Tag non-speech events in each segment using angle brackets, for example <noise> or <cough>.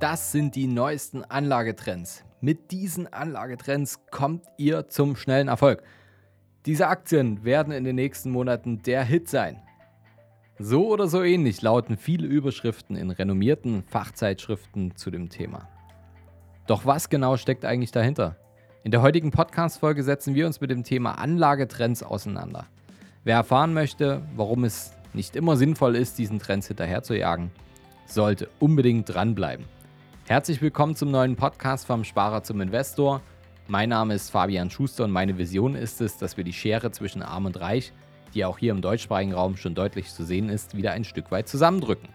Das sind die neuesten Anlagetrends. Mit diesen Anlagetrends kommt ihr zum schnellen Erfolg. Diese Aktien werden in den nächsten Monaten der Hit sein. So oder so ähnlich lauten viele Überschriften in renommierten Fachzeitschriften zu dem Thema. Doch was genau steckt eigentlich dahinter? In der heutigen Podcast-Folge setzen wir uns mit dem Thema Anlagetrends auseinander. Wer erfahren möchte, warum es nicht immer sinnvoll ist, diesen Trends hinterherzujagen, sollte unbedingt dranbleiben. Herzlich willkommen zum neuen Podcast vom Sparer zum Investor. Mein Name ist Fabian Schuster und meine Vision ist es, dass wir die Schere zwischen Arm und Reich, die auch hier im deutschsprachigen Raum schon deutlich zu sehen ist, wieder ein Stück weit zusammendrücken.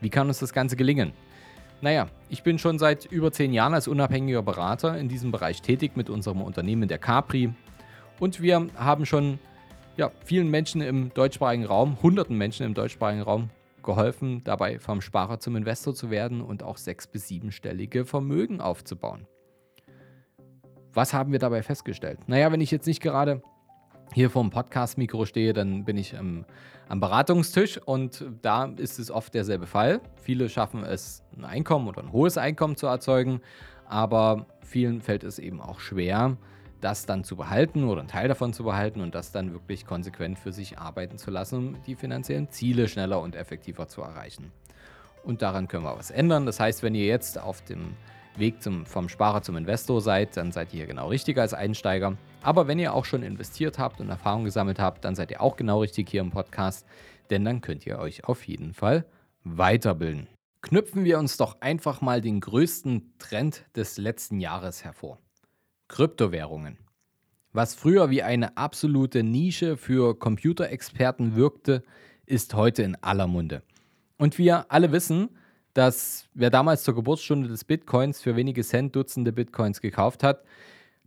Wie kann uns das Ganze gelingen? Naja, ich bin schon seit über zehn Jahren als unabhängiger Berater in diesem Bereich tätig mit unserem Unternehmen der Capri und wir haben schon ja, vielen Menschen im deutschsprachigen Raum, hunderten Menschen im deutschsprachigen Raum geholfen, dabei vom Sparer zum Investor zu werden und auch sechs- bis siebenstellige Vermögen aufzubauen. Was haben wir dabei festgestellt? Naja, wenn ich jetzt nicht gerade hier vor dem Podcast-Mikro stehe, dann bin ich am, am Beratungstisch und da ist es oft derselbe Fall. Viele schaffen es, ein Einkommen oder ein hohes Einkommen zu erzeugen, aber vielen fällt es eben auch schwer, das dann zu behalten oder einen Teil davon zu behalten und das dann wirklich konsequent für sich arbeiten zu lassen, um die finanziellen Ziele schneller und effektiver zu erreichen. Und daran können wir was ändern. Das heißt, wenn ihr jetzt auf dem Weg zum, vom Sparer zum Investor seid, dann seid ihr hier genau richtig als Einsteiger. Aber wenn ihr auch schon investiert habt und Erfahrung gesammelt habt, dann seid ihr auch genau richtig hier im Podcast, denn dann könnt ihr euch auf jeden Fall weiterbilden. Knüpfen wir uns doch einfach mal den größten Trend des letzten Jahres hervor. Kryptowährungen. Was früher wie eine absolute Nische für Computerexperten wirkte, ist heute in aller Munde. Und wir alle wissen, dass wer damals zur Geburtsstunde des Bitcoins für wenige Cent Dutzende Bitcoins gekauft hat,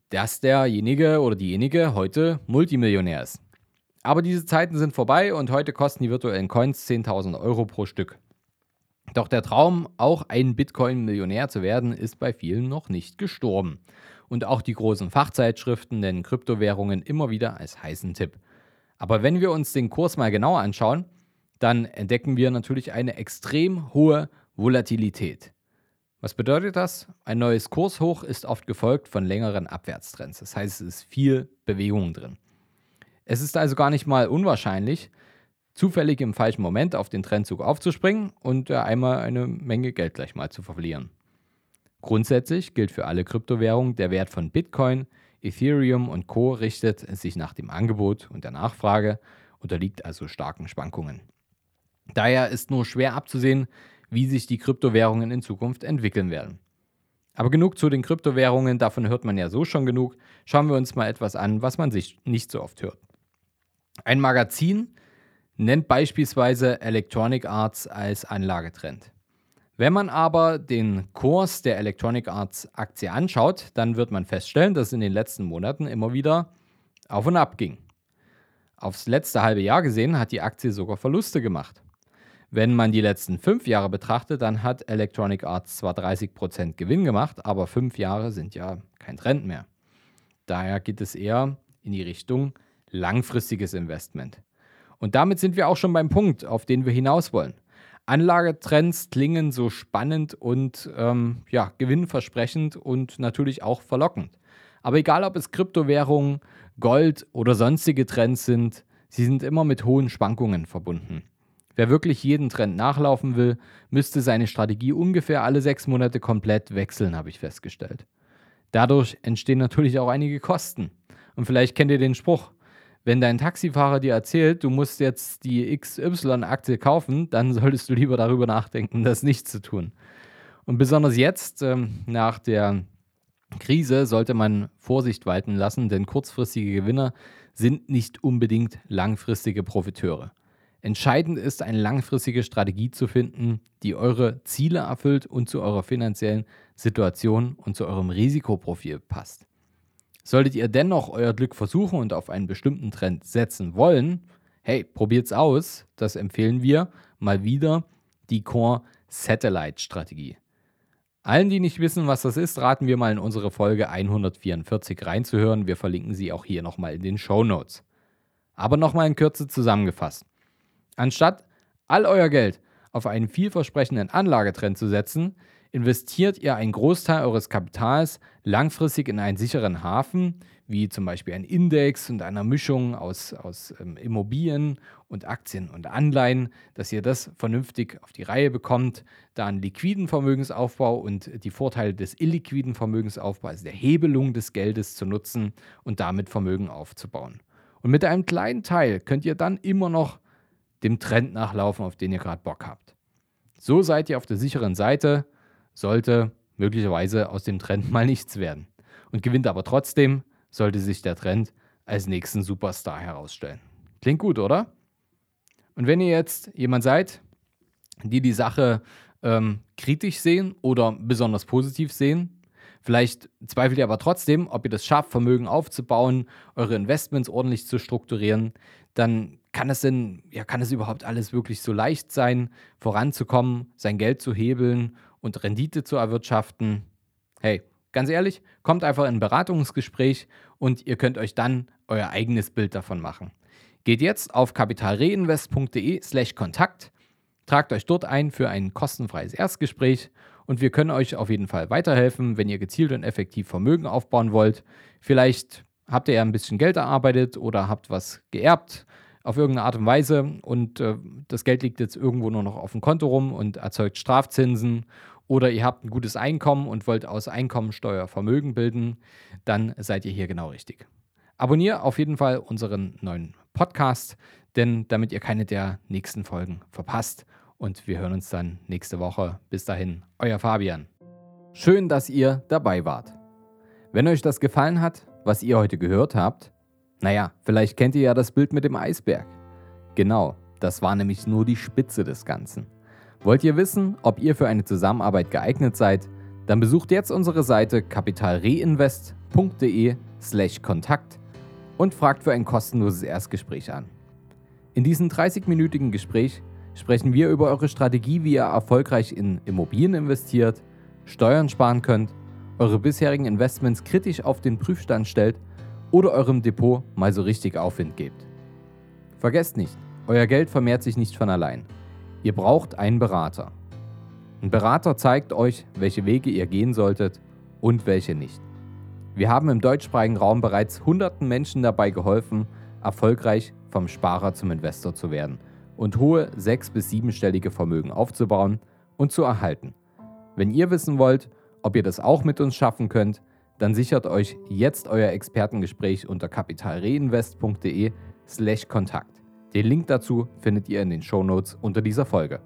dass derjenige oder diejenige heute Multimillionär ist. Aber diese Zeiten sind vorbei und heute kosten die virtuellen Coins 10.000 Euro pro Stück. Doch der Traum, auch ein Bitcoin-Millionär zu werden, ist bei vielen noch nicht gestorben. Und auch die großen Fachzeitschriften nennen Kryptowährungen immer wieder als heißen Tipp. Aber wenn wir uns den Kurs mal genauer anschauen, dann entdecken wir natürlich eine extrem hohe Volatilität. Was bedeutet das? Ein neues Kurshoch ist oft gefolgt von längeren Abwärtstrends. Das heißt, es ist viel Bewegung drin. Es ist also gar nicht mal unwahrscheinlich, zufällig im falschen Moment auf den Trendzug aufzuspringen und einmal eine Menge Geld gleich mal zu verlieren. Grundsätzlich gilt für alle Kryptowährungen, der Wert von Bitcoin, Ethereum und Co. richtet sich nach dem Angebot und der Nachfrage, unterliegt also starken Schwankungen. Daher ist nur schwer abzusehen, wie sich die Kryptowährungen in Zukunft entwickeln werden. Aber genug zu den Kryptowährungen, davon hört man ja so schon genug. Schauen wir uns mal etwas an, was man sich nicht so oft hört. Ein Magazin nennt beispielsweise Electronic Arts als Anlagetrend. Wenn man aber den Kurs der Electronic Arts Aktie anschaut, dann wird man feststellen, dass es in den letzten Monaten immer wieder auf und ab ging. Aufs letzte halbe Jahr gesehen hat die Aktie sogar Verluste gemacht. Wenn man die letzten fünf Jahre betrachtet, dann hat Electronic Arts zwar 30% Gewinn gemacht, aber fünf Jahre sind ja kein Trend mehr. Daher geht es eher in die Richtung langfristiges Investment. Und damit sind wir auch schon beim Punkt, auf den wir hinaus wollen. Anlagetrends klingen so spannend und ähm, ja, gewinnversprechend und natürlich auch verlockend. Aber egal, ob es Kryptowährungen, Gold oder sonstige Trends sind, sie sind immer mit hohen Schwankungen verbunden. Wer wirklich jeden Trend nachlaufen will, müsste seine Strategie ungefähr alle sechs Monate komplett wechseln, habe ich festgestellt. Dadurch entstehen natürlich auch einige Kosten. Und vielleicht kennt ihr den Spruch, wenn dein Taxifahrer dir erzählt, du musst jetzt die XY-Aktie kaufen, dann <laughs> solltest du lieber darüber nachdenken, das nicht zu tun. Und besonders jetzt, ähm, nach der Krise, sollte man Vorsicht walten lassen, denn kurzfristige Gewinner sind nicht unbedingt langfristige Profiteure. Entscheidend ist, eine langfristige Strategie zu finden, die eure Ziele erfüllt und zu eurer finanziellen Situation und zu eurem Risikoprofil passt. Solltet ihr dennoch euer Glück versuchen und auf einen bestimmten Trend setzen wollen, hey, probiert's aus. Das empfehlen wir mal wieder die Core Satellite Strategie. Allen, die nicht wissen, was das ist, raten wir mal in unsere Folge 144 reinzuhören. Wir verlinken sie auch hier nochmal in den Show Notes. Aber nochmal in Kürze zusammengefasst. Anstatt all euer Geld auf einen vielversprechenden Anlagetrend zu setzen, investiert ihr einen Großteil eures Kapitals langfristig in einen sicheren Hafen, wie zum Beispiel ein Index und einer Mischung aus, aus ähm, Immobilien und Aktien und Anleihen, dass ihr das vernünftig auf die Reihe bekommt, da einen liquiden Vermögensaufbau und die Vorteile des illiquiden Vermögensaufbaus, also der Hebelung des Geldes zu nutzen und damit Vermögen aufzubauen. Und mit einem kleinen Teil könnt ihr dann immer noch dem Trend nachlaufen, auf den ihr gerade Bock habt. So seid ihr auf der sicheren Seite, sollte möglicherweise aus dem Trend <laughs> mal nichts werden. Und gewinnt aber trotzdem, sollte sich der Trend als nächsten Superstar herausstellen. Klingt gut, oder? Und wenn ihr jetzt jemand seid, die die Sache ähm, kritisch sehen oder besonders positiv sehen, vielleicht zweifelt ihr aber trotzdem, ob ihr das schafft, Vermögen aufzubauen, eure Investments ordentlich zu strukturieren, dann kann es denn, ja, kann es überhaupt alles wirklich so leicht sein, voranzukommen, sein Geld zu hebeln und Rendite zu erwirtschaften? Hey, ganz ehrlich, kommt einfach in ein Beratungsgespräch und ihr könnt euch dann euer eigenes Bild davon machen. Geht jetzt auf kapitalreinvest.de/slash Kontakt, tragt euch dort ein für ein kostenfreies Erstgespräch und wir können euch auf jeden Fall weiterhelfen, wenn ihr gezielt und effektiv Vermögen aufbauen wollt. Vielleicht habt ihr ja ein bisschen Geld erarbeitet oder habt was geerbt auf irgendeine Art und Weise und äh, das Geld liegt jetzt irgendwo nur noch auf dem Konto rum und erzeugt Strafzinsen oder ihr habt ein gutes Einkommen und wollt aus Einkommensteuer Vermögen bilden, dann seid ihr hier genau richtig. Abonniere auf jeden Fall unseren neuen Podcast, denn damit ihr keine der nächsten Folgen verpasst. Und wir hören uns dann nächste Woche. Bis dahin, euer Fabian. Schön, dass ihr dabei wart. Wenn euch das gefallen hat, was ihr heute gehört habt, naja, vielleicht kennt ihr ja das Bild mit dem Eisberg. Genau, das war nämlich nur die Spitze des Ganzen. Wollt ihr wissen, ob ihr für eine Zusammenarbeit geeignet seid? Dann besucht jetzt unsere Seite kapitalreinvest.de/slash Kontakt und fragt für ein kostenloses Erstgespräch an. In diesem 30-minütigen Gespräch sprechen wir über eure Strategie, wie ihr erfolgreich in Immobilien investiert, Steuern sparen könnt, eure bisherigen Investments kritisch auf den Prüfstand stellt oder eurem Depot mal so richtig Aufwind gebt. Vergesst nicht, euer Geld vermehrt sich nicht von allein. Ihr braucht einen Berater. Ein Berater zeigt euch, welche Wege ihr gehen solltet und welche nicht. Wir haben im deutschsprachigen Raum bereits hunderten Menschen dabei geholfen, erfolgreich vom Sparer zum Investor zu werden und hohe sechs- bis siebenstellige Vermögen aufzubauen und zu erhalten. Wenn ihr wissen wollt, ob ihr das auch mit uns schaffen könnt, dann sichert euch jetzt euer Expertengespräch unter kapitalreinvest.de/kontakt. Den Link dazu findet ihr in den Shownotes unter dieser Folge.